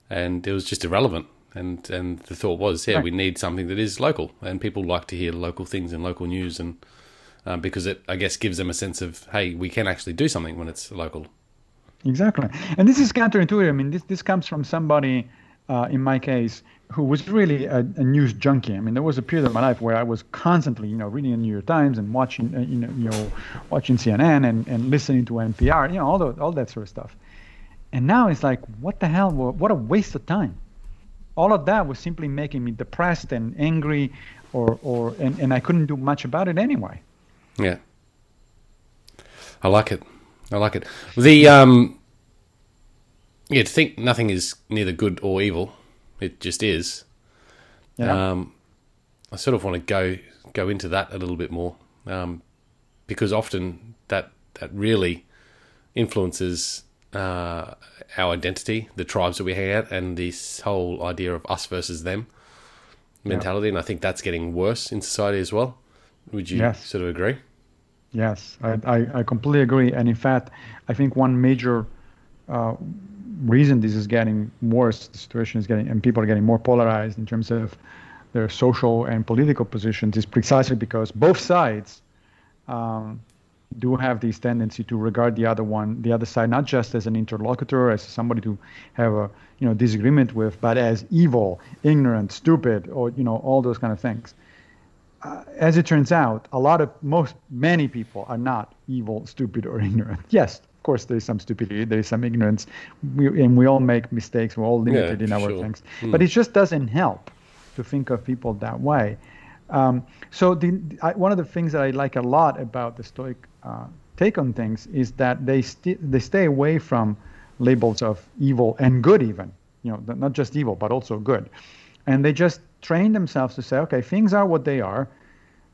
and it was just irrelevant. And and the thought was, yeah, right. we need something that is local, and people like to hear local things and local news, and um, because it, I guess, gives them a sense of, hey, we can actually do something when it's local. Exactly, and this is counterintuitive. I mean, this this comes from somebody, uh, in my case, who was really a, a, news junkie. I mean, there was a period of my life where I was constantly, you know, reading the New York Times and watching, uh, you know, you know, watching CNN and, and listening to NPR, you know, all the, all that sort of stuff. And now it's like, what the hell? What a waste of time. All of that was simply making me depressed and angry, or, or and, and I couldn't do much about it anyway. Yeah. I like it. I like it. The um, yeah, to think nothing is neither good or evil it just is. Yeah. Um, I sort of want to go go into that a little bit more um, because often that that really influences uh, our identity, the tribes that we hang out, and this whole idea of us versus them mentality. Yeah. And I think that's getting worse in society as well. Would you yes. sort of agree? Yes, I, I, I, completely agree. And in fact, I think one major uh, reason this is getting worse, the situation is getting, and people are getting more polarized in terms of their social and political positions, is precisely because both sides um, do have this tendency to regard the other one, the other side, not just as an interlocutor, as somebody to have a you know disagreement with, but as evil, ignorant, stupid, or you know all those kind of things. Uh, as it turns out, a lot of most many people are not evil, stupid, or [LAUGHS] ignorant. Yes, course, there is some stupidity, there is some ignorance, we, and we all make mistakes. We're all limited yeah, in our sure. things, mm. but it just doesn't help to think of people that way. Um, so the, I, one of the things that I like a lot about the Stoic uh, take on things is that they st- they stay away from labels of evil and good, even you know, not just evil but also good, and they just train themselves to say, okay, things are what they are.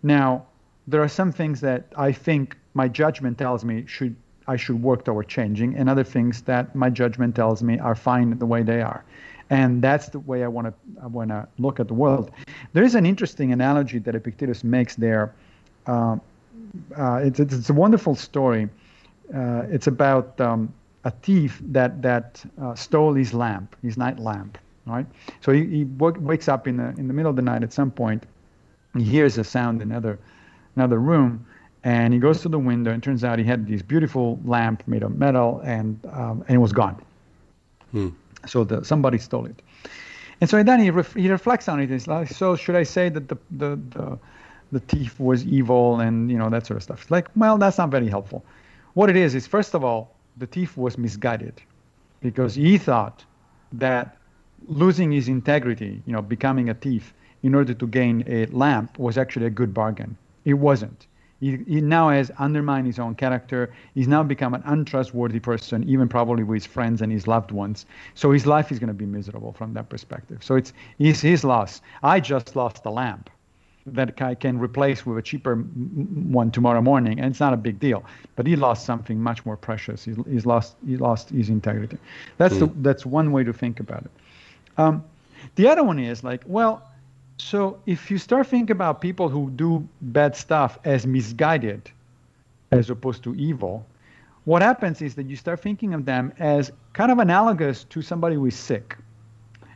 Now, there are some things that I think my judgment tells me should I should work toward changing, and other things that my judgment tells me are fine the way they are. And that's the way I want to I want to look at the world. There is an interesting analogy that Epictetus makes there. Uh, uh, it's, it's a wonderful story. Uh, it's about um, a thief that that uh, stole his lamp, his night lamp. Right. So he, he w- wakes up in the in the middle of the night at some point. He hears a sound in another another room, and he goes to the window and turns out he had this beautiful lamp made of metal and um, and it was gone Hmm. So the, somebody stole it. And so then he, ref, he reflects on it. He's like, so should I say that the, the, the, the thief was evil and, you know, that sort of stuff? It's like, well, that's not very helpful. What it is, is first of all, the thief was misguided because he thought that losing his integrity, you know, becoming a thief in order to gain a lamp was actually a good bargain. It wasn't. He, he, now has undermined his own character. He's now become an untrustworthy person, even probably with his friends and his loved ones. So his life is going to be miserable from that perspective. So it's, it's his loss. I just lost a lamp that I can replace with a cheaper one tomorrow morning, and it's not a big deal. But he lost something much more precious. He's, he's lost he lost his integrity. That's mm. the, that's one way to think about it. Um, the other one is like, well, so if you start thinking about people who do bad stuff as misguided, as opposed to evil, what happens is that you start thinking of them as kind of analogous to somebody who is sick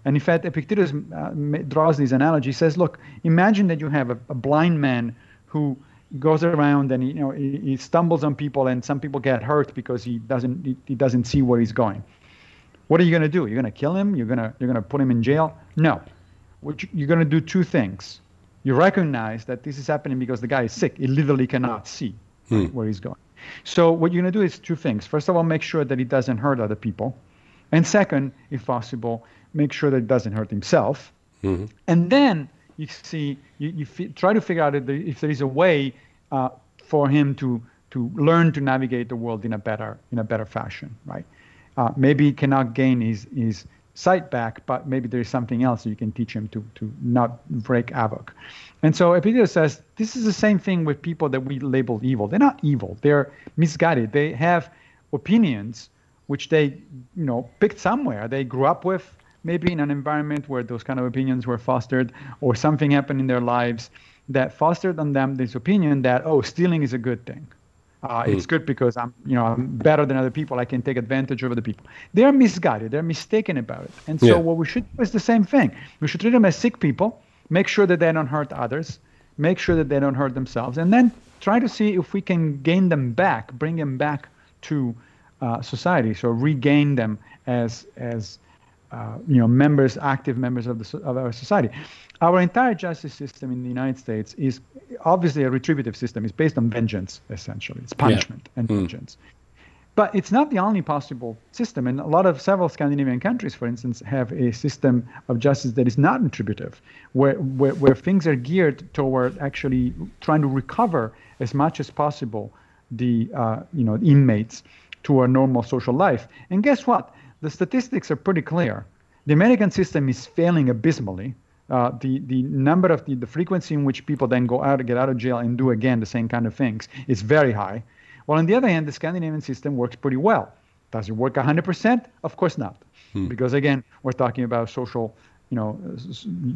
and in fact, Epictetus uh, draws this analogy. He says, look, imagine that you have a, a blind man who goes around and you know he, he, stumbles on people, and some people get hurt because he doesn't he, he doesn't see where he's going. What are you going to do? You're going to kill him? You're going to you're going to put him in jail? No. What you, you're going to do two things. You recognize that this is happening because the guy is sick. He literally cannot see hmm. where he's going. So what you're going to do is two things. First of all, make sure that he doesn't hurt other people, and second, if possible, make sure that it doesn't hurt himself. Mm-hmm. And then you see, you, you f- try to figure out if there is a way uh, for him to to learn to navigate the world in a better in a better fashion, right? Uh, maybe he cannot gain his his sight back, but maybe there is something else you can teach him to to not break havoc. And so Epictetus says this is the same thing with people that we label evil. They're not evil. They're misguided. They have opinions which they you know picked somewhere. They grew up with maybe in an environment where those kind of opinions were fostered or something happened in their lives that fostered on them this opinion that oh stealing is a good thing uh, mm. it's good because i'm you know i'm better than other people. I can take advantage of other people. They're misguided. They're mistaken about it. And so yeah. what we should do is the same thing. We should treat them as sick people make sure that they don't hurt others make sure that they don't hurt themselves and then try to see if we can gain them back bring them back to uh, society. So regain them as as uh, you know, members, active members of, the, of our society. Our entire justice system in the United States is obviously a retributive system. It's based on vengeance, essentially. It's punishment yeah. and mm. vengeance. But it's not the only possible system. And a lot of several Scandinavian countries, for instance, have a system of justice that is not retributive, where, where, where things are geared toward actually trying to recover as much as possible the uh, you know inmates to a normal social life. And guess what? The statistics are pretty clear. The American system is failing abysmally. Uh, the the number of the, the frequency in which people then go out get out of jail and do again the same kind of things is very high. While on the other hand, the Scandinavian system works pretty well. Does it work 100%? Of course not, hmm. because again, we're talking about social, you know,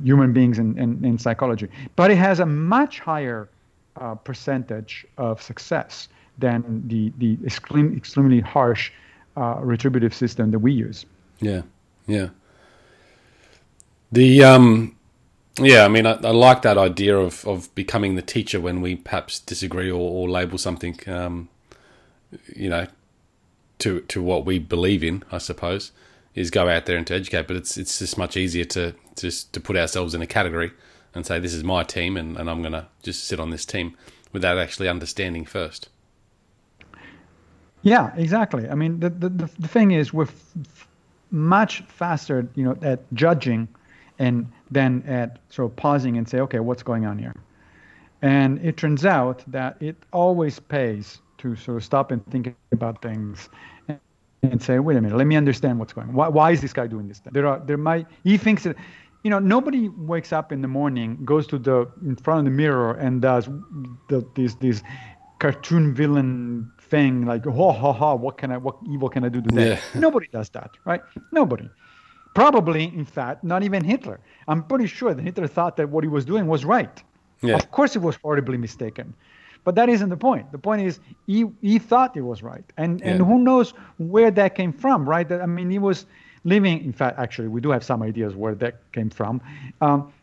human beings and, and, and psychology. But it has a much higher uh, percentage of success than the the extreme, extremely harsh uh, retributive system that we use. Yeah, yeah. The um, yeah, I mean, I, I, like that idea of, of becoming the teacher when we perhaps disagree or, or label something, um, you know, to to what we believe in. I suppose is go out there and to educate, but it's it's just much easier to just to put ourselves in a category and say this is my team and, and I'm to just sit on this team without actually understanding first. Yeah, exactly. I mean, the, the, the thing is, we're f- much faster, you know, at judging and then at sort of pausing and say, okay, what's going on here? And it turns out that it always pays to sort of stop and think about things and, and say, wait a minute, let me understand what's going on. Why, why is this guy doing this? Thing? There are, there might, he thinks that, you know, nobody wakes up in the morning, goes to the, in front of the mirror and does the, these, these cartoon villain thing like ha ha ha what can i what evil can i do today yeah. [LAUGHS] nobody does that right? Nobody. Probably in fact not even hitler. I'm pretty sure that hitler thought that what he was doing was right. Yeah. of course he was horribly mistaken. But that isn't the point. The point is he, he thought it was right. And yeah. and who knows where that came from right? I mean he was living in fact actually we do have some ideas where that came from. Um,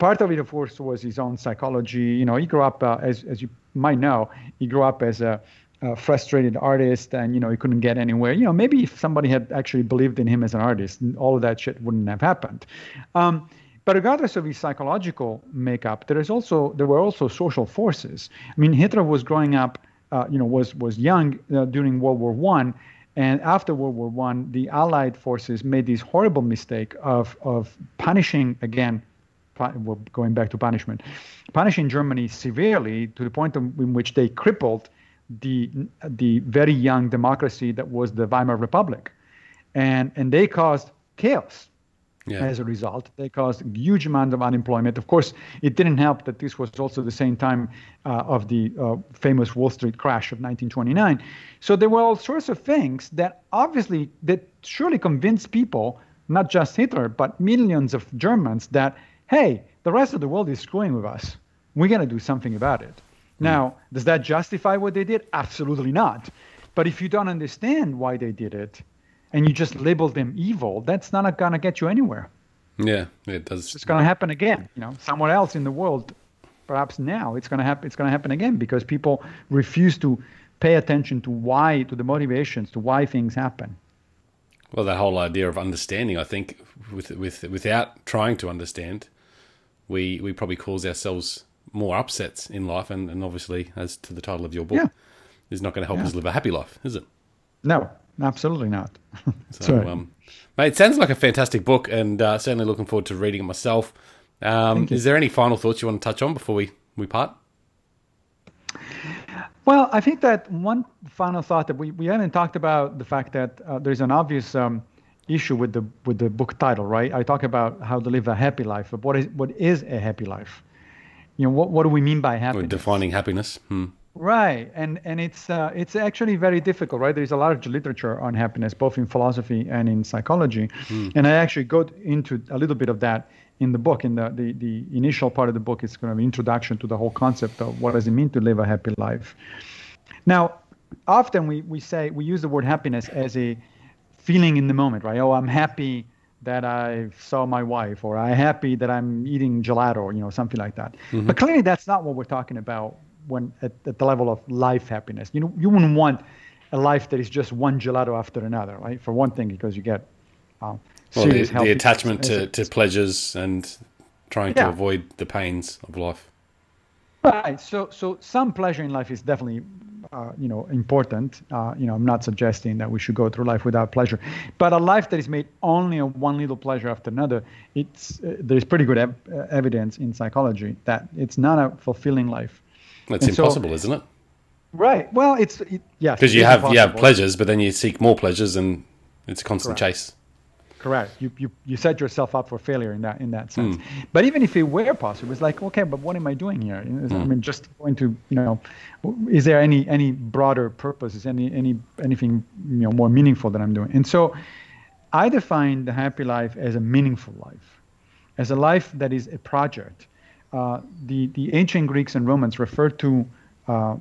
part of it, of course, was his own psychology. You know, he grew up, uh, as, as you might know, he grew up as a uh, frustrated artist and you know he couldn't get anywhere. You know maybe if somebody had actually believed in him as an artist all of that shit wouldn't have happened. Um, but regardless of his psychological makeup there is also there were also social forces. I mean hitler was growing up uh, you know was was young uh, during world war one. And after world war one the allied forces made this horrible mistake of of punishing again going back to punishment, punishing Germany severely to the point in which they crippled the the very young democracy that was the Weimar Republic, and and they caused chaos. Yeah. As a result, they caused huge amount of unemployment. Of course, it didn't help that this was also the same time uh, of the uh, famous Wall Street crash of 1929. So there were all sorts of things that obviously that surely convinced people, not just Hitler, but millions of Germans, that hey, the rest of the world is screwing with us. We got to do something about it. Mm. Now, does that justify what they did? Absolutely not. But if you don't understand why they did it and you just label them evil, that's not going to get you anywhere. Yeah, it does. It's going to happen again, you know, somewhere else in the world. Perhaps now it's going to happen. It's going to happen again because people refuse to pay attention to why, to the motivations, to why things happen. Well, the whole idea of understanding, I think, with with without trying to understand, we we probably cause ourselves more upsets in life, and, and obviously, as to the title of your book, yeah. is not going to help yeah. us live a happy life, is it? No, absolutely not. [LAUGHS] so, um, mate, it sounds like a fantastic book, and uh, certainly looking forward to reading it myself. Um, is there any final thoughts you want to touch on before we, we part? Well, I think that one final thought that we, we haven't talked about the fact that uh, there's an obvious um, issue with the with the book title, right? I talk about how to live a happy life, but what is what is a happy life? You know what what do we mean by happiness? Defining happiness. Hmm. Right, and and it's uh, it's actually very difficult, right? There's a large literature on happiness, both in philosophy and in psychology, hmm. and I actually go into a little bit of that in the book. In the, the the initial part of the book it's kind of an introduction to the whole concept of what does it mean to live a happy life. Now, often we we say we use the word happiness as a feeling in the moment, right? Oh, I'm happy that I saw my wife, or I'm happy that I'm eating gelato, you know, something like that. Mm-hmm. But clearly, that's not what we're talking about when at, at, the level of life happiness. You know, you wouldn't want a life that is just one gelato after another, right? For one thing, because you get uh, well, the, the, attachment to, to pleasures and trying yeah. to avoid the pains of life. Right. So, so some pleasure in life is definitely uh, you know, important. Uh, you know, I'm not suggesting that we should go through life without pleasure, but a life that is made only of one little pleasure after another, it's uh, there's pretty good ev- uh, evidence in psychology that it's not a fulfilling life. It's and impossible, so, isn't it? Right. Well, it's it, yeah. Because you have impossible. you have pleasures, but then you seek more pleasures, and it's a constant Correct. chase. Correct. You, you you set yourself up for failure in that in that sense. Mm. But even if it were possible, it's like okay, but what am I doing here? Mm. I mean, just going to you know, is there any any broader purpose? Is any any anything you know more meaningful that I'm doing? And so, I define the happy life as a meaningful life, as a life that is a project. Uh, the the ancient Greeks and Romans referred to uh,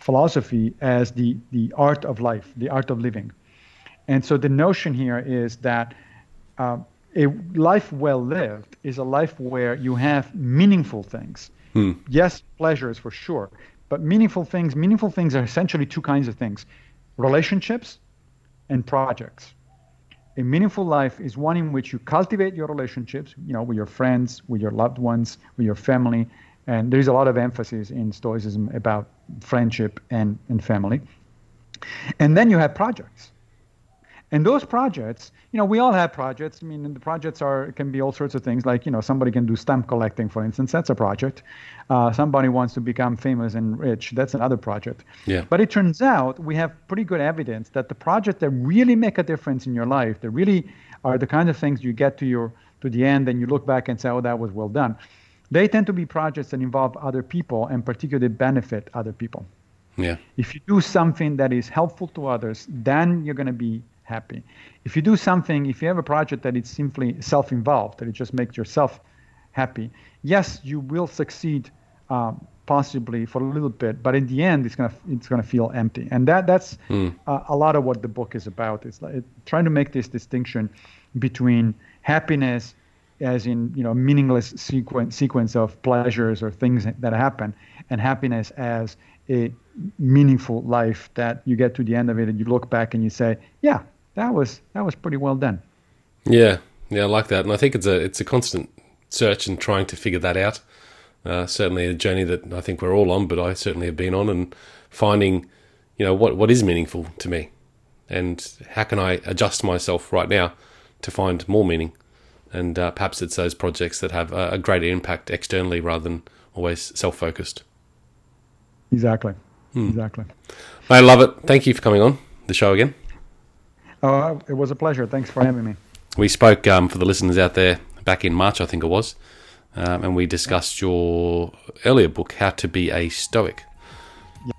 philosophy as the the art of life, the art of living. And so the notion here is that uh, a life well lived is a life where you have meaningful things. Hmm. Yes, is for sure, but meaningful things. Meaningful things are essentially two kinds of things: relationships and projects. A meaningful life is one in which you cultivate your relationships, you know, with your friends, with your loved ones, with your family, and there's a lot of emphasis in Stoicism about friendship and, and family. And then you have projects. And those projects, you know, we all have projects. I mean, the projects are can be all sorts of things. Like, you know, somebody can do stamp collecting, for instance. That's a project. Uh, somebody wants to become famous and rich. That's another project. Yeah. But it turns out we have pretty good evidence that the projects that really make a difference in your life, that really are the kind of things you get to your to the end and you look back and say, oh, that was well done. They tend to be projects that involve other people and particularly benefit other people. Yeah. If you do something that is helpful to others, then you're going to be happy. If you do something, if you have a project that is simply self-involved, that it just makes yourself happy, yes, you will succeed um, possibly for a little bit, but in the end, it's gonna it's gonna feel empty, and that that's mm. uh, a lot of what the book is about. It's like trying to make this distinction between happiness as in you know meaningless sequence sequence of pleasures or things that happen and happiness as a meaningful life that you get to the end of it and you look back and you say, yeah, that was that was pretty well done. Yeah, yeah, I like that, and I think it's a it's a constant search and trying to figure that out. Uh, certainly a journey that I think we're all on, but I certainly have been on, and finding, you know, what what is meaningful to me, and how can I adjust myself right now to find more meaning, and uh, perhaps it's those projects that have a, a greater impact externally rather than always self focused. Exactly. Hmm. Exactly. I love it. Thank you for coming on the show again. Oh, it was a pleasure. Thanks for having me. We spoke um, for the listeners out there back in March, I think it was, um, and we discussed your earlier book, How to Be a Stoic.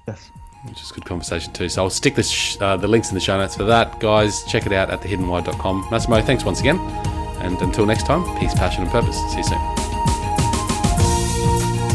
Yes. Which is good conversation too. So I'll stick this, sh- uh, the links in the show notes for that. Guys, check it out at thehiddenwhy.com. Massimo, thanks once again. And until next time, peace, passion, and purpose. See you soon.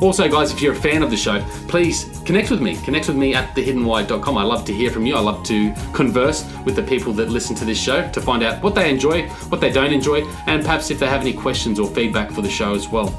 Also, guys, if you're a fan of the show, please connect with me. Connect with me at thehiddenwhy.com. I love to hear from you. I love to converse with the people that listen to this show to find out what they enjoy, what they don't enjoy, and perhaps if they have any questions or feedback for the show as well.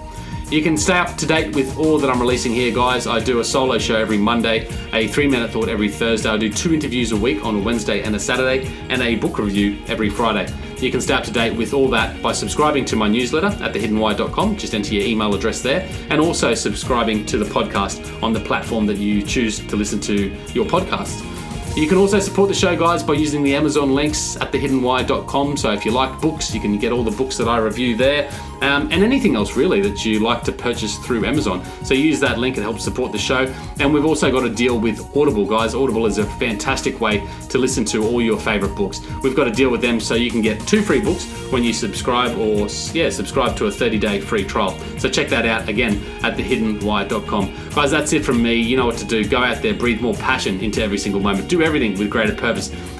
You can stay up to date with all that I'm releasing here, guys. I do a solo show every Monday, a three minute thought every Thursday. I do two interviews a week on a Wednesday and a Saturday, and a book review every Friday. You can stay up to date with all that by subscribing to my newsletter at thehiddenwhy.com. Just enter your email address there, and also subscribing to the podcast on the platform that you choose to listen to your podcast. You can also support the show, guys, by using the Amazon links at thehiddenwhy.com. So if you like books, you can get all the books that I review there um, and anything else really that you like to purchase through Amazon. So use that link, it helps support the show. And we've also got a deal with Audible, guys. Audible is a fantastic way to listen to all your favorite books. We've got a deal with them so you can get two free books when you subscribe or, yeah, subscribe to a 30 day free trial. So check that out again at thehiddenwhy.com. Guys, that's it from me. You know what to do. Go out there, breathe more passion into every single moment. Do everything with greater purpose.